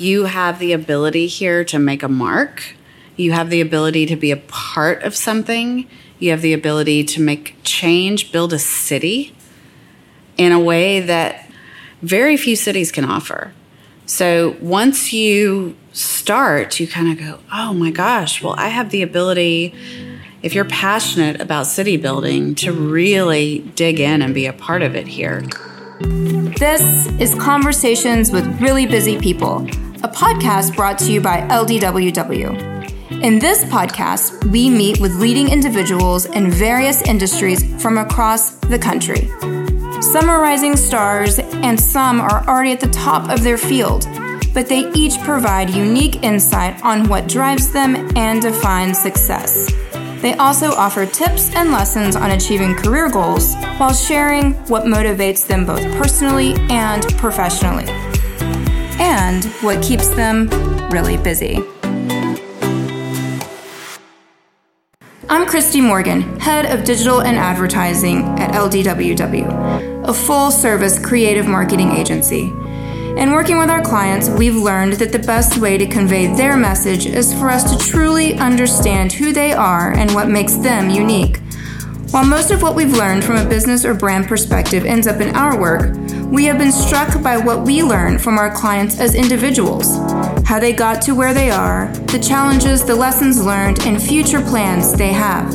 you have the ability here to make a mark. You have the ability to be a part of something. You have the ability to make change, build a city in a way that very few cities can offer. So once you start, you kind of go, oh my gosh, well, I have the ability, if you're passionate about city building, to really dig in and be a part of it here. This is Conversations with Really Busy People, a podcast brought to you by LDWW. In this podcast, we meet with leading individuals in various industries from across the country. Some are rising stars, and some are already at the top of their field, but they each provide unique insight on what drives them and defines success. They also offer tips and lessons on achieving career goals while sharing what motivates them both personally and professionally, and what keeps them really busy. I'm Christy Morgan, Head of Digital and Advertising at LDWW, a full service creative marketing agency. In working with our clients, we've learned that the best way to convey their message is for us to truly understand who they are and what makes them unique. While most of what we've learned from a business or brand perspective ends up in our work, we have been struck by what we learn from our clients as individuals how they got to where they are, the challenges, the lessons learned, and future plans they have.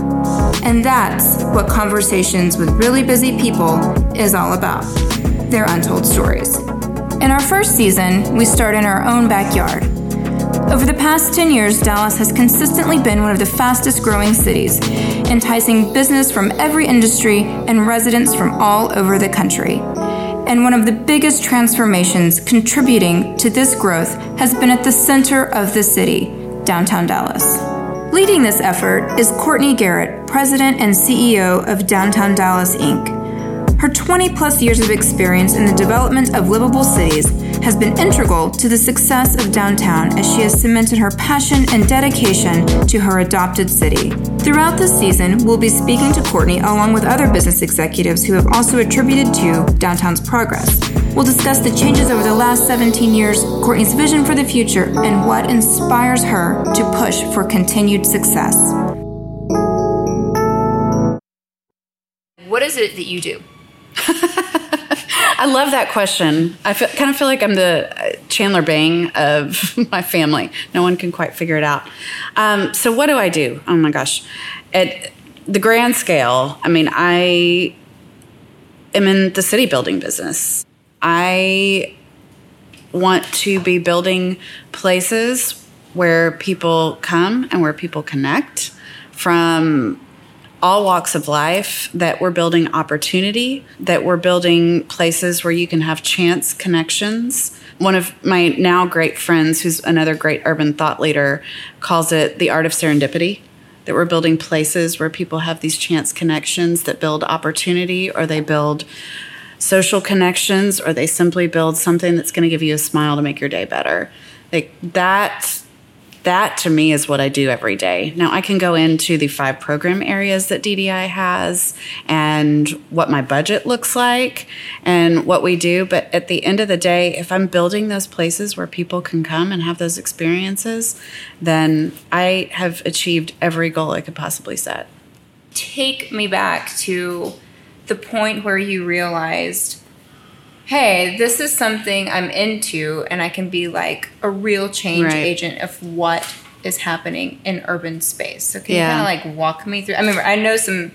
And that's what Conversations with Really Busy People is all about their untold stories. In our first season, we start in our own backyard. Over the past 10 years, Dallas has consistently been one of the fastest growing cities, enticing business from every industry and residents from all over the country and one of the biggest transformations contributing to this growth has been at the center of the city, downtown Dallas. Leading this effort is Kourtny Garrett, President and CEO of Downtown Dallas Inc. Her 20 plus years of experience in the development of livable cities has been integral to the success of downtown as she has cemented her passion and dedication to her adopted city. Throughout this season, we'll be speaking to Kourtny along with other business executives who have also attributed to downtown's progress. We'll discuss the changes over the last 17 years, Kourtny's vision for the future, and what inspires her to push for continued success. What is it that you do? I love that question. I feel, kind of feel like I'm the uh, Chandler Bing of my family. No one can quite figure it out. Um, so, what do I do? Oh my gosh. At the grand scale, I mean, I am in the city building business. I want to be building places where people come and where people connect from all walks of life, that we're building opportunity, that we're building places where you can have chance connections. One of my now great friends, who's another great urban thought leader, calls it the art of serendipity. That we're building places where people have these chance connections that build opportunity or they build social connections or they simply build something that's going to give you a smile to make your day better. Like that that to me is what I do every day. Now, I can go into the five program areas that DDI has and what my budget looks like and what we do. But at the end of the day, if I'm building those places where people can come and have those experiences, then I have achieved every goal I could possibly set. Take me back to the point where you realized hey, this is something I'm into, and I can be like a real change right. agent of what is happening in urban space. So can yeah. you kind of like walk me through? I mean, I know some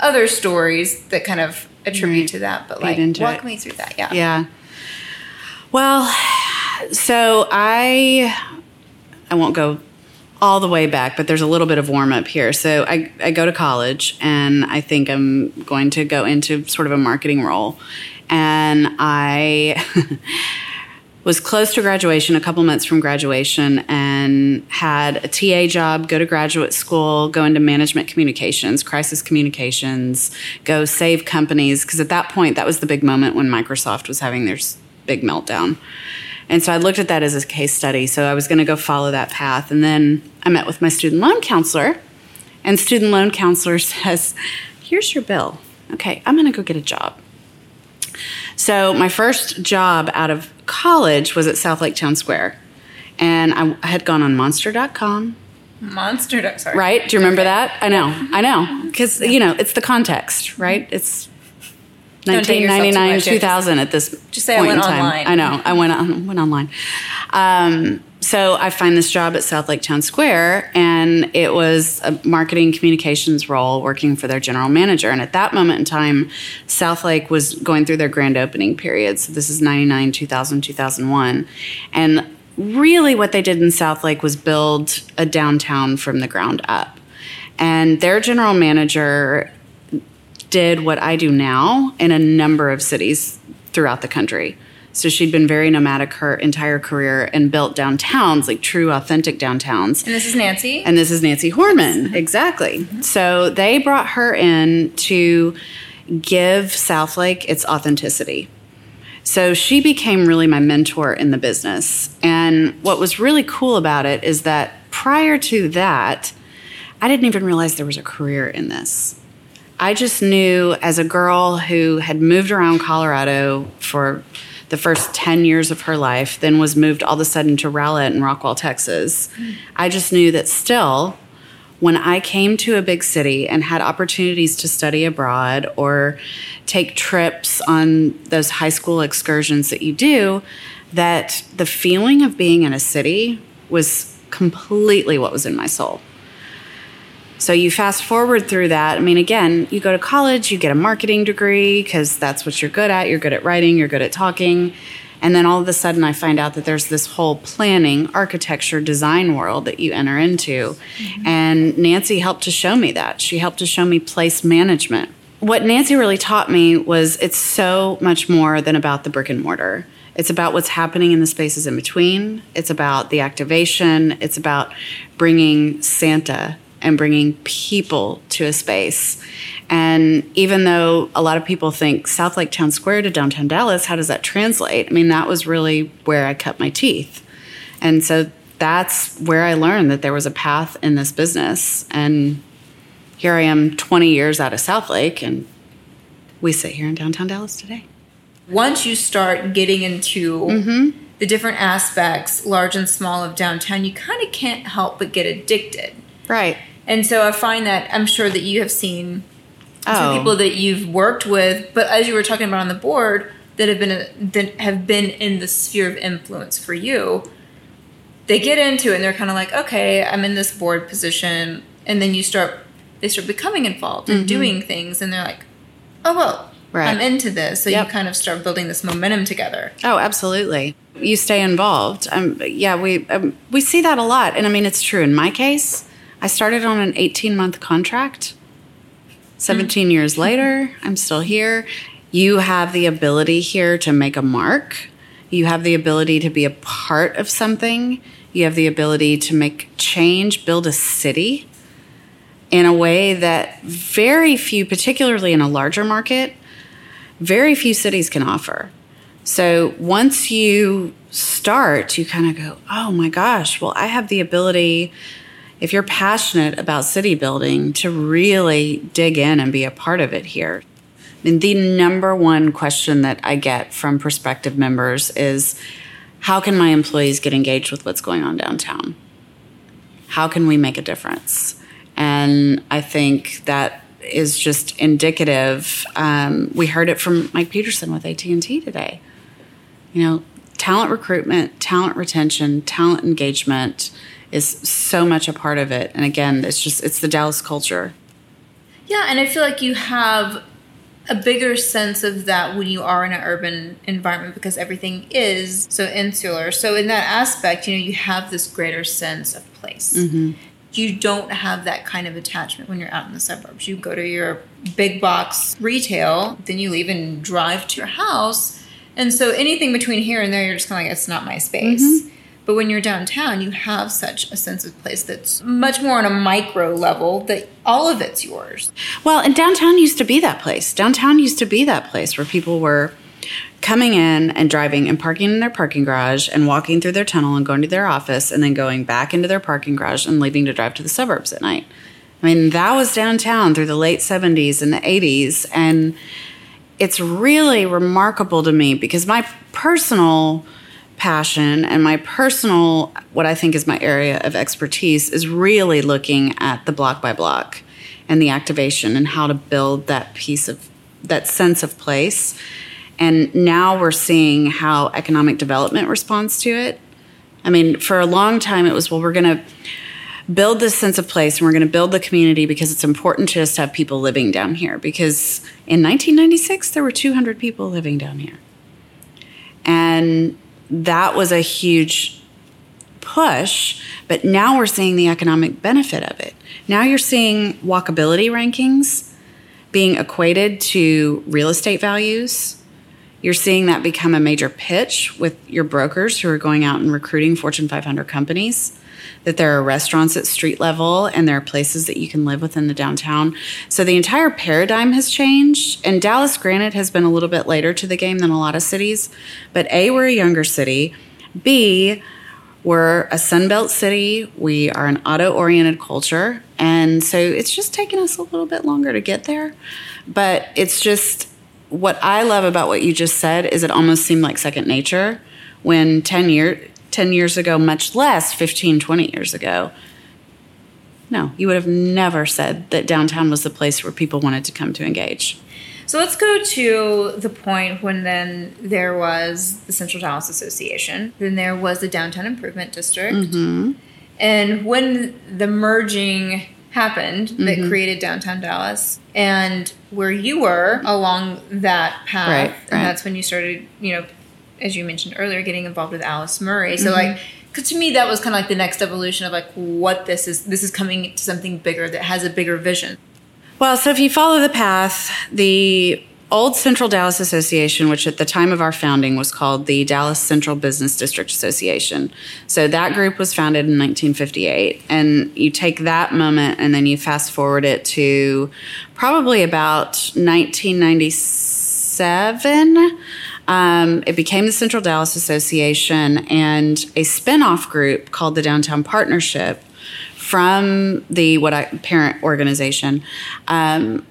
other stories that kind of attribute right. to that, but like walk it. me through that. Yeah. Yeah. Well, so I I won't go all the way back, but there's a little bit of warm up here. So I, I go to college and I think I'm going to go into sort of a marketing role and I was close to graduation, a couple months from graduation, and had a TA job, go to graduate school, go into management communications, crisis communications, go save companies. Because at that point, that was the big moment when Microsoft was having their big meltdown. And so I looked at that as a case study. So I was going to go follow that path. And then I met with my student loan counselor, and student loan counselor says, Here's your bill. Okay, I'm going to go get a job. So my first job out of college was at Southlake Town Square. and I had gone on Monster.com. Monster. Sorry. Right? Do you remember that? I know. I know. Because, you know, it's the context, right? It's Don't date yourself too 1999, much, yeah. 2000 at this Just say I went in time. online. I know. I went on, went online. Um, so I find this job at Southlake Town Square, and it was a marketing communications role working for their general manager. And at that moment in time, Southlake was going through their grand opening period. So this is 99, 2000, 2001. And really, what they did in Southlake was build a downtown from the ground up. And their general manager did what I do now in a number of cities throughout the country. So she'd been very nomadic her entire career and built downtowns, like true, authentic downtowns. And this is Nancy. And this is Nancy Horman, exactly. So they brought her in to give Southlake its authenticity. So she became really my mentor in the business. And what was really cool about it is that prior to that, I didn't even realize there was a career in this. I just knew as a girl who had moved around Colorado for the first 10 years of her life, then was moved all of a sudden to Rowlett in Rockwall, Texas. I just knew that still, when I came to a big city and had opportunities to study abroad or take trips on those high school excursions that you do, that the feeling of being in a city was completely what was in my soul. So you fast forward through that. I mean, again, you go to college, you get a marketing degree because that's what you're good at. You're good at writing, you're good at talking. And then all of a sudden, I find out that there's this whole planning, architecture, design world that you enter into. Mm-hmm. And Nancy helped to show me that. She helped to show me place management. What Nancy really taught me was it's so much more than about the brick and mortar. It's about what's happening in the spaces in between. It's about the activation. It's about bringing Santa and bringing people to a space. And even though a lot of people think Southlake Town Square to downtown Dallas, how does that translate? I mean, that was really where I cut my teeth. And so that's where I learned that there was a path in this business. And here I am 20 years out of Southlake, and we sit here in downtown Dallas today. Once you start getting into Mm-hmm. the different aspects, large and small, of downtown, you kind of can't help but get addicted. Right. And so I find that I'm sure that you have seen some Oh. people that you've worked with, but as you were talking about on the board, that have been that have been in the sphere of influence for you. They get into it and they're kind of like, okay, I'm in this board position, and then you start, they start becoming involved and doing things, and they're like, oh well, Mm-hmm. Right. I'm into this. So Yep. you kind of start building this momentum together. Oh, absolutely. You stay involved. Um, yeah, we um, we see that a lot, and I mean it's true. In my case, I started on an eighteen month contract. 17 years later, I'm still here. You have the ability here to make a mark. You have the ability to be a part of something. You have the ability to make change, build a city in a way that very few, particularly in a larger market, very few cities can offer. So once you start, you kind of go, oh my gosh, well, I have the ability, if you're passionate about city building, to really dig in and be a part of it here. And the number one question that I get from prospective members is how can my employees get engaged with what's going on downtown? How can we make a difference? And I think that is just indicative. Um, we heard it from Mike Peterson with AT and T today. You know, talent recruitment, talent retention, talent engagement is so much a part of it. And again, it's just it's the Dallas culture. Yeah, and I feel like you have a bigger sense of that when you are in an urban environment because everything is so insular. So in that aspect, you know, you have this greater sense of place. Mm-hmm. You don't have that kind of attachment when you're out in the suburbs. You go to your big box retail, then you leave and drive to your house. And so anything between here and there, you're just kind of like, it's not my space. Mm-hmm. But when you're downtown, you have such a sense of place that's much more on a micro level that all of it's yours. Well, and downtown used to be that place. Downtown used to be that place where people were coming in and driving and parking in their parking garage and walking through their tunnel and going to their office and then going back into their parking garage and leaving to drive to the suburbs at night. I mean, that was downtown through the late 70s and the 80s. And it's really remarkable to me because my personal passion and my personal, what I think is my area of expertise, is really looking at the block by block and the activation and how to build that piece of that sense of place. And now we're seeing how economic development responds to it. I mean, for a long time, it was, well, we're going to build this sense of place and we're going to build the community because it's important to us to have people living down here. Because in 1996, there were 200 people living down here. And that was a huge push, but now we're seeing the economic benefit of it. Now you're seeing walkability rankings being equated to real estate values. You're seeing that become a major pitch with your brokers who are going out and recruiting Fortune 500 companies. That there are restaurants at street level and there are places that you can live within the downtown. So the entire paradigm has changed. And Dallas, granted, has been a little bit later to the game than a lot of cities. But A, we're a younger city. B, we're a Sunbelt city. We are an auto oriented culture. And so it's just taken us a little bit longer to get there. But it's just what I love about what you just said is it almost seemed like second nature when 10, year, 10 years ago, much less 15, 20 years ago, no, you would have never said that downtown was the place where people wanted to come to engage. So let's go to the point when then there was the Central Dallas Association, then there was the Downtown Improvement District, Mm-hmm. and when the merging happened that Mm-hmm. created downtown Dallas, and where you were along that path, Right, and that's when you started, you know, as you mentioned earlier, getting involved with Alice Murray. Mm-hmm. So like. Because to me, that was kind of like the next evolution of like what this is. This is coming to something bigger that has a bigger vision. Well, so if you follow the path, the old Central Dallas Association, which at the time of our founding was called the Dallas Central Business District Association. So that group was founded in 1958. And you take that moment and then you fast forward it to probably about 1997. Um, it became the Central Dallas Association and a spinoff group called the Downtown Partnership from the what I parent organization um,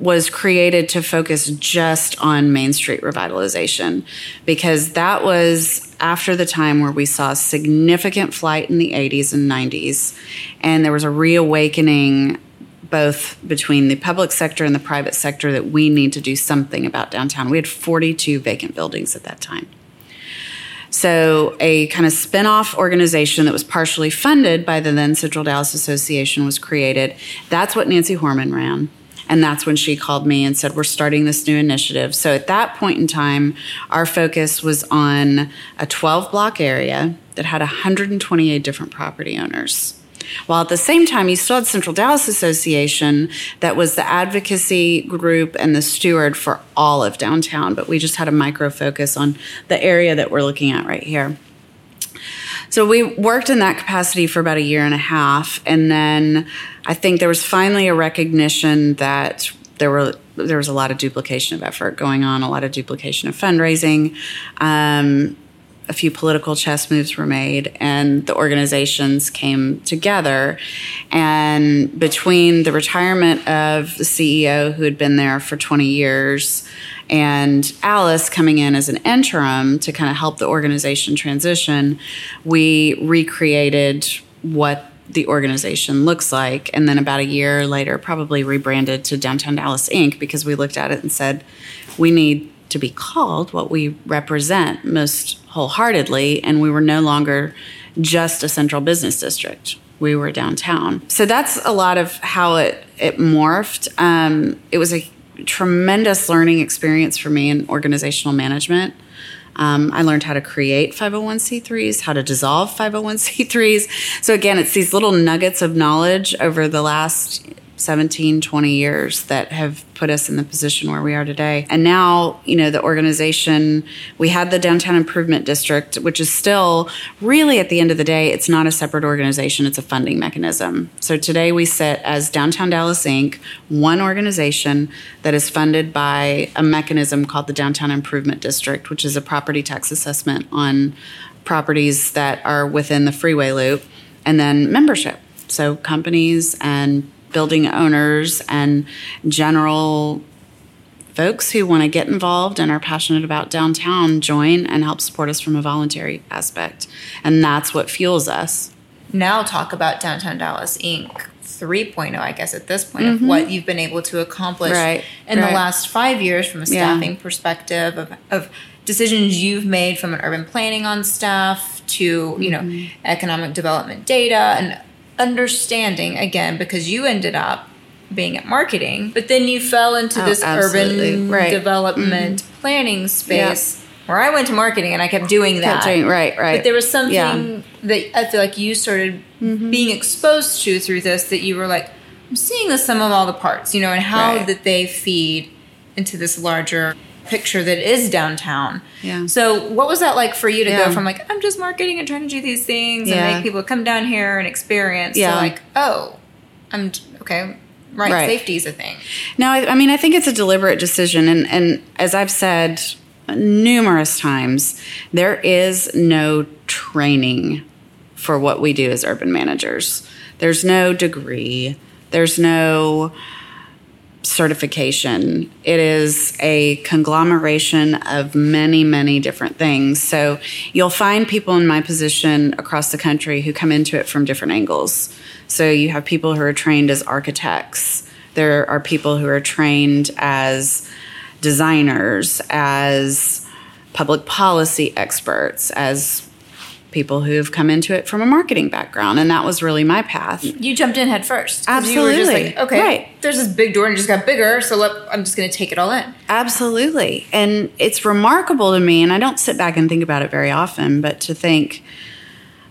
was created to focus just on Main Street revitalization because that was after the time where we saw significant flight in the 80s and 90s and there was a reawakening both between the public sector and the private sector that we need to do something about downtown. We had 42 vacant buildings at that time. So, a kind of spin off organization that was partially funded by the then Central Dallas Association was created. That's what Nancy Horman ran. And that's when she called me and said, We're starting this new initiative. So, at that point in time, our focus was on a 12 block area that had 128 different property owners. While at the same time, you still had Central Dallas Association that was the advocacy group and the steward for all of downtown, but we just had a micro focus on the area that we're looking at right here. So we worked in that capacity for about a year and a half, and then I think there was finally a recognition that there were there was a lot of duplication of effort going on, a lot of duplication of fundraising. Um, a few political chess moves were made, and the organizations came together. And between the retirement of the CEO who had been there for 20 years and Alice coming in as an interim to kind of help the organization transition, we recreated what the organization looks like. And then about a year later, probably rebranded to Downtown Dallas Inc. because we looked at it and said, we need to be called what we represent most wholeheartedly. And we were no longer just a central business district. We were downtown. So that's a lot of how it, it morphed. Um, it was a tremendous learning experience for me in organizational management. Um, I learned how to create 501c3s, how to dissolve 501c3s. So, again, it's these little nuggets of knowledge over the last 17, 20 years that have put us in the position where we are today. And now, you know, the organization, we had the Downtown Improvement District, which is still really at the end of the day, it's not a separate organization, it's a funding mechanism. So today we sit as Downtown Dallas Inc., one organization that is funded by a mechanism called the Downtown Improvement District, which is a property tax assessment on properties that are within the freeway loop, and then membership. So companies and building owners and general folks who want to get involved and are passionate about downtown join and help support us from a voluntary aspect. And that's what fuels us. Now, talk about Downtown Dallas Inc. 3.0, I guess, at this point, of what you've been able to accomplish Mm-hmm. Right, in the last five years from a Yeah. staffing perspective, of, of decisions you've made from an urban planning on staff to, you know, Mm-hmm. economic development data and understanding, again, because you ended up being at marketing, but then you fell into Oh, this absolutely. urban Right. Mm-hmm. development planning space. Where I went to marketing and I kept doing that. Kept doing- right, right. But there was something Yeah. Mm-hmm. that I feel like you started being exposed to through this that you were like, I'm seeing the sum of all the parts, you know, and how Right. that they feed into this larger picture that is downtown. Yeah. So what was that like for you to Yeah. go from like, I'm just marketing and trying to do these things and make people come down here and experience Yeah. to like, oh, I'm okay, right, Right. safety is a thing. No, I, I mean, I think it's a deliberate decision. And, and as I've said numerous times, there is no training for what we do as urban managers. There's no degree, there's no certification. It is a conglomeration of many, many different things. So you'll find people in my position across the country who come into it from different angles. So you have people who are trained as architects, there are people who are trained as designers, as public policy experts, as people who have come into it from a marketing background. And that was really my path. You jumped in head first. 'cause You were just Absolutely. like, okay, Right. there's this big door and it just got bigger, so let, I'm just going to take it all in. Absolutely. And it's remarkable to me, and I don't sit back and think about it very often, but to think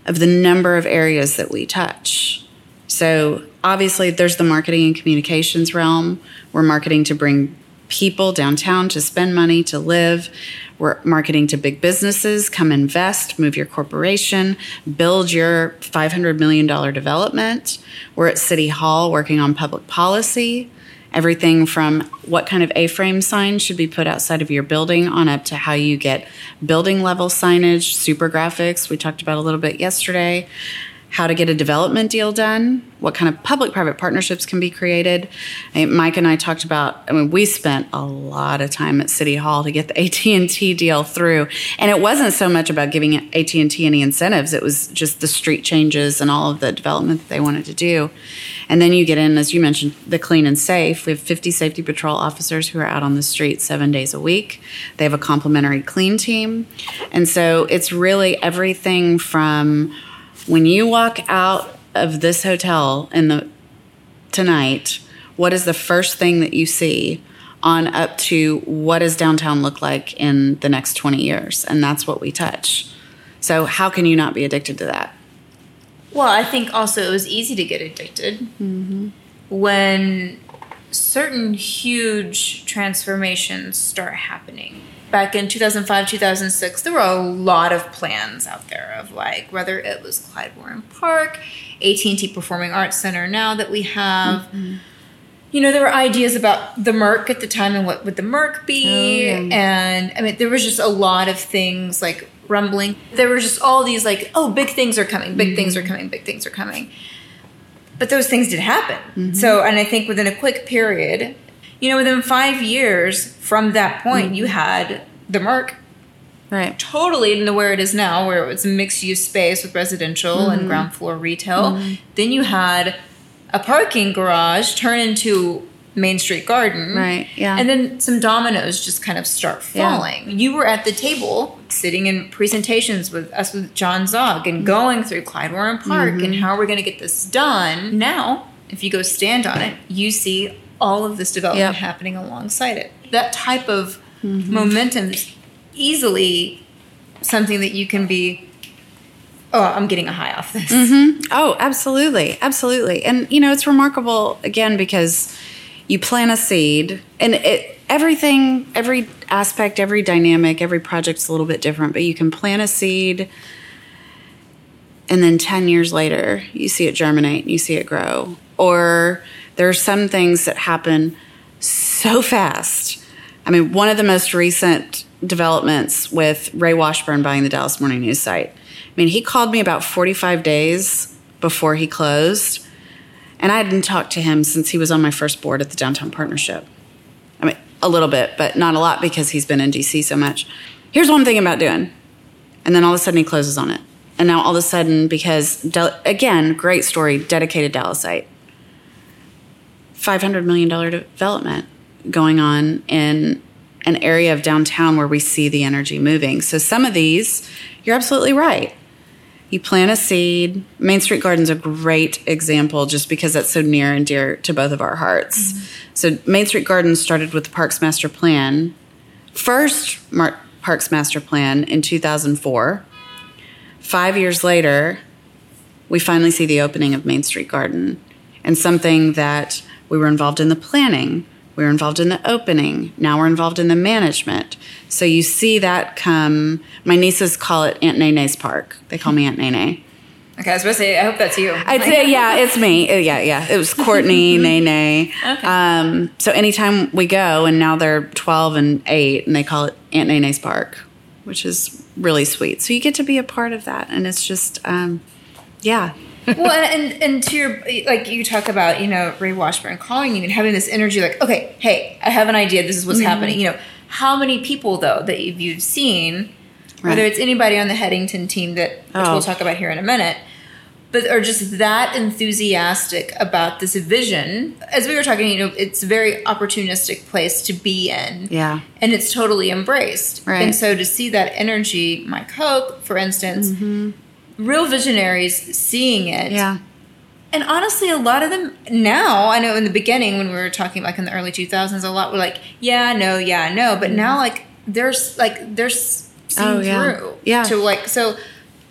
of the number of areas that we touch. So, obviously, there's the marketing and communications realm. We're marketing to bring people downtown to spend money, to live. We're marketing to big businesses come invest, move your corporation, build your $500 million development. We're at City Hall working on public policy everything from what kind of A-frame sign should be put outside of your building on up to how you get building level signage, super graphics. We talked about a little bit yesterday. How to get a development deal done, what kind of public-private partnerships can be created. Mike and I talked about. I mean, we spent a lot of time at City Hall to get the AT and T deal through, and it wasn't so much about giving AT and T any incentives. It was just the street changes and all of the development that they wanted to do. And then you get in, as you mentioned, the clean and safe. We have 50 safety patrol officers who are out on the street seven days a week. They have a complimentary clean team. And so it's really everything from when you walk out of this hotel in the tonight, what is the first thing that you see on up to what does downtown look like in the next 20 years? And that's what we touch. So how can you not be addicted to that? Well, I think also it was easy to get addicted mm-hmm. when certain huge transformations start happening. Back in 2005, 2006, there were a lot of plans out there of like whether it was Clyde Warren Park, AT&T Performing Arts Center now that we have. You know, there were ideas about the Merc at the time and what would the Merc be. Oh, yeah. And I mean, there was just a lot of things like rumbling. There were just all these like, oh, big things are coming, big things Mm-hmm. are coming, big things are coming. But those things did happen. Mm-hmm. So, and I think within a quick period, you know, within five years from that point, you Mm-hmm. had the Merc Right. totally into where it is now, where it was a mixed use space with residential Mm-hmm. and ground floor retail. Then you had a parking garage turn into Main Street Garden. Right, yeah. And then some dominoes just kind of start Yeah. falling. You were at the table sitting in presentations with us with John Zog Mm-hmm. and going through Clyde Warren Park and how we're going to get this done. Now, if you go stand on it, you see all of this development Yep. Mm-hmm. happening alongside it. That type of momentum is easily something that you can be. Oh, I'm getting a high off this. Mm-hmm. Oh, absolutely. Absolutely. And, you know, it's remarkable, again, because you plant a seed and it, everything, every aspect, every dynamic, every project's a little bit different, but you can plant a seed and then 10 years later, you see it germinate, you see it grow. Or there are some things that happen so fast. I mean, one of the most recent developments with Ray Washburn buying the Dallas Morning News site. I mean, he called me about 45 days before he closed, and I hadn't talked to him since he was on my first board at the Downtown Partnership. I mean, a little bit, but not a lot because he's been in DC so much. Here's one thing about doing. And then all of a sudden he closes on it. And now all of a sudden, because, again, great story, dedicated Dallasite, $500 million development going on in an area of downtown where we see the energy moving. So some of these, you're absolutely right. You plant a seed. Main Street Garden's a great example just because that's so near and dear to both of our hearts. Mm-hmm. So Main Street Garden started with the Parks Master Plan. First Mar- Parks Master Plan in 2004. Five years later, we finally see the opening of Main Street Garden and something that we were involved in the planning we were involved in the opening. Now we're involved in the management. So you see that come. My nieces call it Aunt Nene's Park. They call me Aunt Nene. Okay, I was supposed to say, I hope that's you. I'd say, yeah, it's me. Uh, yeah, yeah. It was Kourtny, Nene. Okay. Um, so anytime we go, and now they're 12 and 8, and they call it Aunt Nene's Park, which is really sweet. So you get to be a part of that. And it's just, um, yeah, well, and and to your like you talk about you know Ray Washburn calling you and having this energy like okay hey I have an idea this is what's mm-hmm. happening you know how many people though that you've seen right. whether it's anybody on the Headington team that which oh. we'll talk about here in a minute but are just that enthusiastic about this vision as we were talking you know it's a very opportunistic place to be in yeah and it's totally embraced right. and so to see that energy Mike Hoque for instance mm-hmm real visionaries seeing it. Yeah. And honestly, a lot of them now, I know in the beginning when we were talking like in the early 2000s, a lot were like, yeah, no, yeah, no. But now, like, there's like, there's seeing oh, yeah. through. Yeah. To like, so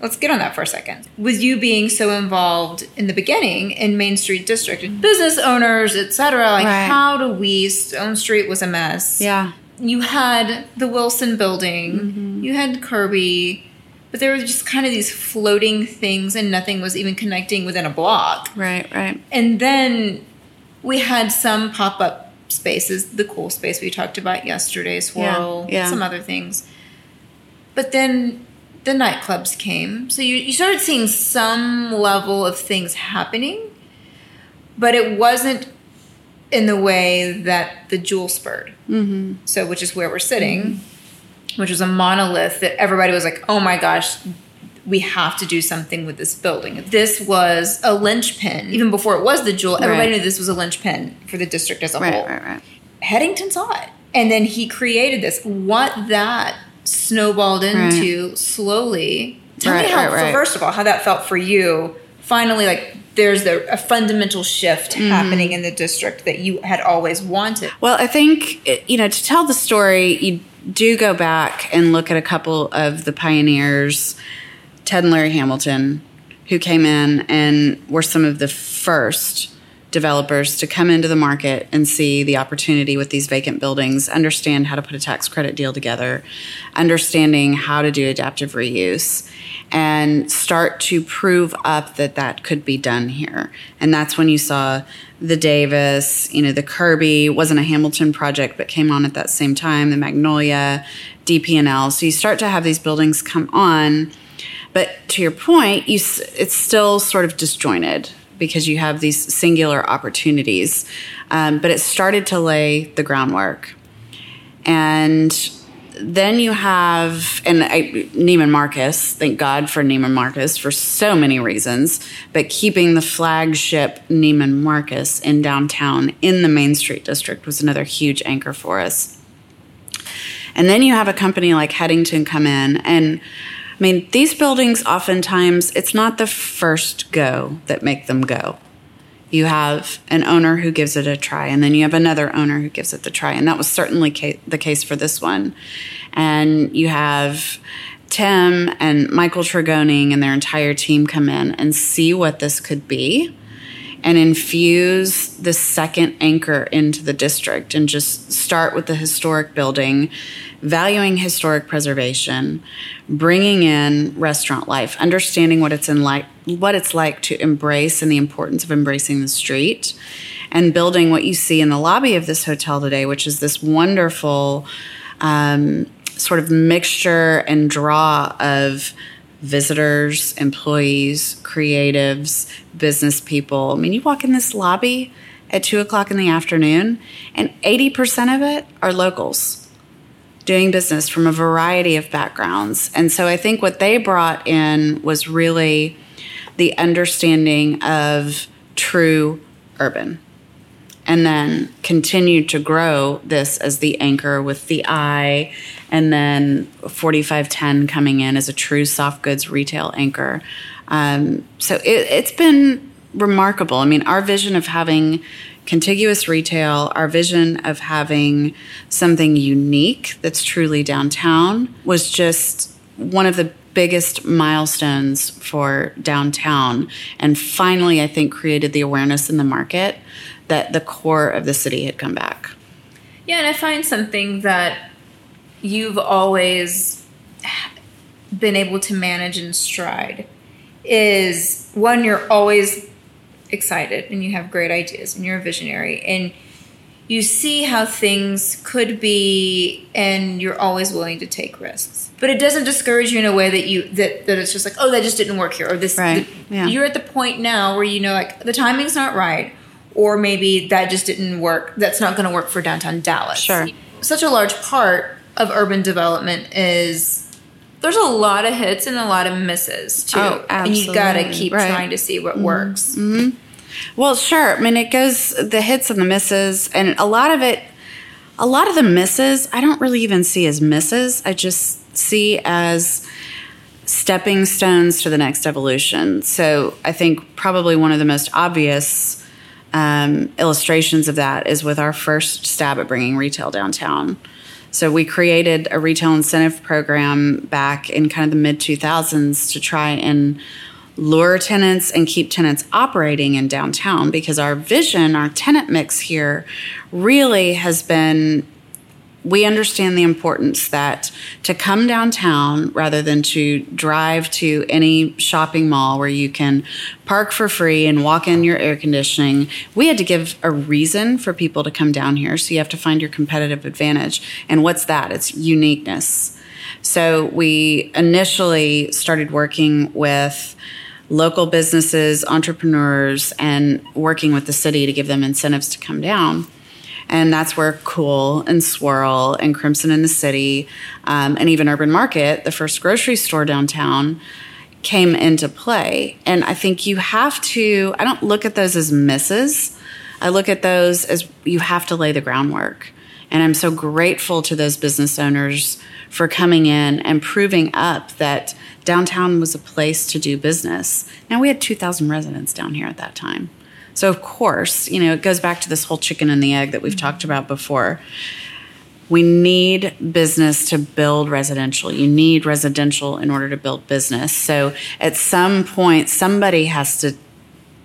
let's get on that for a second. With you being so involved in the beginning in Main Street District, business owners, etc., like, right. how do we, Stone Street was a mess. Yeah. You had the Wilson building, mm-hmm. you had Kirby but there were just kind of these floating things and nothing was even connecting within a block. Right, right. And then we had some pop up spaces, the cool space we talked about yesterday, Swirl, yeah, yeah. some other things. But then the nightclubs came. So you, you started seeing some level of things happening, but it wasn't in the way that the Joule spurred. Mm-hmm. So, which is where we're sitting. Mm-hmm which was a monolith that everybody was like, oh my gosh, we have to do something with this building. This was a linchpin. Even before it was the Joule, everybody right. knew this was a linchpin for the district as a right, whole. Right, right. Headington saw it. And then he created this. What that snowballed into right. slowly. Tell me how, first of all, how that felt for you. Finally, like there's a, a fundamental shift mm-hmm. happening in the district that you had always wanted. Well, I think, you know, to tell the story, you do go back and look at a couple of the pioneers, Ted and Larry Hamilton, who came in and were some of the first developers to come into the market and see the opportunity with these vacant buildings, understand how to put a tax credit deal together, understanding how to do adaptive reuse, and start to prove up that that could be done here. And that's when you saw the Davis, you know, the Kirby wasn't a Hamilton project, but came on at that same time, the Magnolia, DP&L. So you start to have these buildings come on. But to your point, you, it's still sort of disjointed because you have these singular opportunities. Um, but it started to lay the groundwork. And then you have, and I, Neiman Marcus, thank God for Neiman Marcus for so many reasons, but keeping the flagship Neiman Marcus in downtown in the Main Street district was another huge anchor for us. And then you have a company like Headington come in, and I mean, these buildings oftentimes, it's not the first go that make them go you have an owner who gives it a try, and then you have another owner who gives it the try. And that was certainly ca- the case for this one. And you have Tim and Michael Tregoning and their entire team come in and see what this could be and infuse the second anchor into the district and just start with the historic building, valuing historic preservation, bringing in restaurant life, understanding what it's in like what it's like to embrace and the importance of embracing the street and building what you see in the lobby of this hotel today, which is this wonderful um, sort of mixture and draw of visitors, employees, creatives, business people. I mean, you walk in this lobby at two o'clock in the afternoon, and 80% of it are locals doing business from a variety of backgrounds. And so I think what they brought in was really the understanding of true urban and then continued to grow this as the anchor with the eye. And then 4510 coming in as a true soft goods retail anchor. Um, so it, it's been remarkable. I mean our vision of having contiguous retail our vision of having something unique that's truly downtown was just one of the biggest milestones for downtown and finally i think created the awareness in the market that the core of the city had come back. Yeah and i find something that you've always been able to manage in stride is one you're always excited and you have great ideas and you're a visionary and you see how things could be and you're always willing to take risks. But it doesn't discourage you in a way that you that, that it's just like oh that just didn't work here or this Right, the- yeah. you're at the point now where you know like the timing's not right or maybe that just didn't work that's not going to work for downtown dallas Sure. such a large part of urban development is there's a lot of hits and a lot of misses too Oh, and you got to keep Right. Mm-hmm. trying to see what works Well, sure. I mean, it goes the hits and the misses, and a lot of it, a lot of the misses, I don't really even see as misses. I just see as stepping stones to the next evolution. So I think probably one of the most obvious um, illustrations of that is with our first stab at bringing retail downtown. So we created a retail incentive program back in kind of the mid 2000s to try and lure tenants and keep tenants operating in downtown because our vision, our tenant mix here really has been we understand the importance that to come downtown rather than to drive to any shopping mall where you can park for free and walk in your air conditioning, we had to give a reason for people to come down here. So you have to find your competitive advantage. And what's that? It's uniqueness. So we initially started working with local businesses, entrepreneurs, and working with the city to give them incentives to come down and that's where Cool and Swirl and Crimson in the City, um, and even Urban Market, the first grocery store downtown, came into play. And I think you have to. I don't look at those as misses. I look at those as you have to lay the groundwork. And I'm so grateful to those business owners for coming in and proving up that downtown was a place to do business. Now, we had 2,000 residents down here at that time. So, of course, you know, it goes back to this whole chicken and the egg that we've mm-hmm. talked about before. We need business to build residential. You need residential in order to build business. So, at some point, somebody has to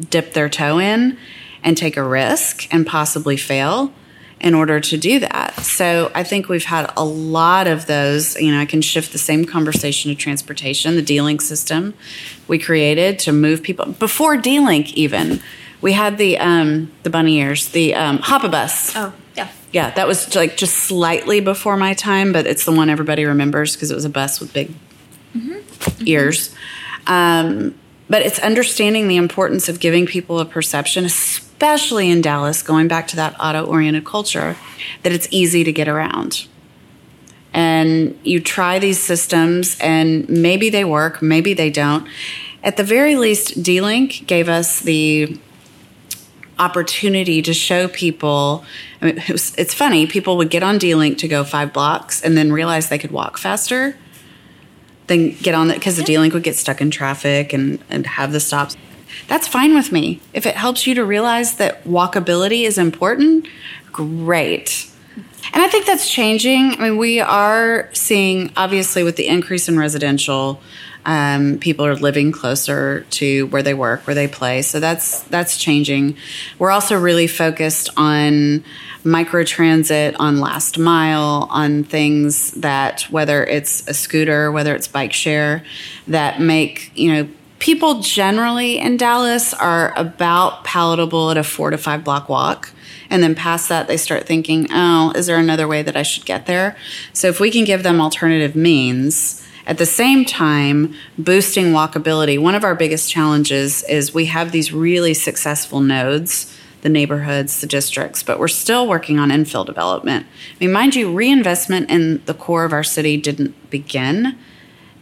dip their toe in and take a risk and possibly fail in order to do that. So I think we've had a lot of those. You know, I can shift the same conversation to transportation, the D-Link system we created to move people before D-Link even. We had the um, the bunny ears, the um, Hop-A-Bus. oh yeah Yeah, that was like just slightly before my time, but it's the one everybody remembers because it was a bus with big ears. Um, but it's understanding the importance of giving people a perception, especially in Dallas, going back to that auto oriented culture, that it's easy to get around. And you try these systems, and maybe they work, maybe they don't. At the very least, D Link gave us the opportunity to show people. I mean, it was, it's funny, people would get on D Link to go five blocks and then realize they could walk faster then get on that because the D Link would get stuck in traffic and, and have the stops. That's fine with me. If it helps you to realize that walkability is important, great. And I think that's changing. I mean, we are seeing, obviously, with the increase in residential, um, people are living closer to where they work, where they play. So that's that's changing. We're also really focused on micro transit, on last mile, on things that whether it's a scooter, whether it's bike share, that make you know people generally in Dallas are about palatable at a four to five block walk. And then past that, they start thinking, oh, is there another way that I should get there? So if we can give them alternative means, at the same time, boosting walkability. One of our biggest challenges is we have these really successful nodes the neighborhoods, the districts, but we're still working on infill development. I mean, mind you, reinvestment in the core of our city didn't begin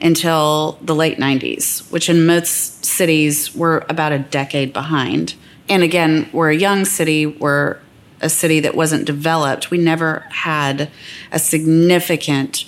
until the late 90s, which in most cities we're about a decade behind. And again, we're a young city, we're a city that wasn't developed. We never had a significant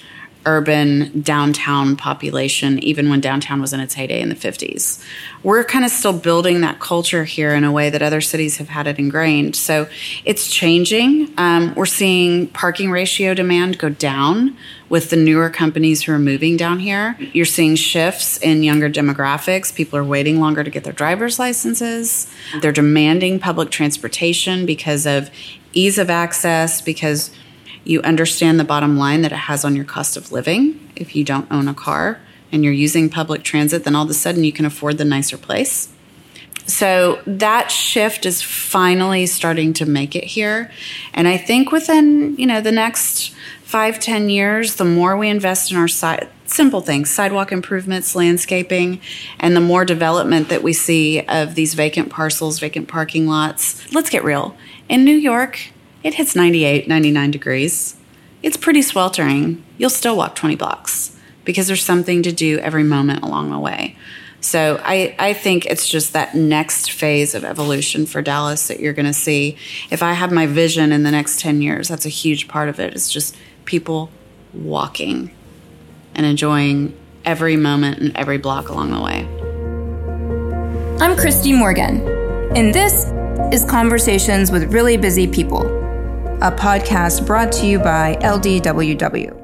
urban downtown population, even when downtown was in its heyday in the 50s. We're kind of still building that culture here in a way that other cities have had it ingrained. So it's changing. Um, we're seeing parking ratio demand go down with the newer companies who are moving down here. You're seeing shifts in younger demographics. People are waiting longer to get their driver's licenses. They're demanding public transportation because of ease of access, because you understand the bottom line that it has on your cost of living if you don't own a car and you're using public transit, then all of a sudden you can afford the nicer place. So that shift is finally starting to make it here. And I think within, you know, the next five, ten years, the more we invest in our simple things, sidewalk improvements, landscaping, and the more development that we see of these vacant parcels, vacant parking lots. Let's get real. In New York, it hits 98, 99 degrees. It's pretty sweltering. You'll still walk 20 blocks because there's something to do every moment along the way. So I, I think it's just that next phase of evolution for Dallas that you're going to see. If I have my vision in the next 10 years, that's a huge part of it. It's just people walking and enjoying every moment and every block along the way. I'm Christy Morgan, and this is Conversations with Really Busy People a podcast brought to you by LDWW.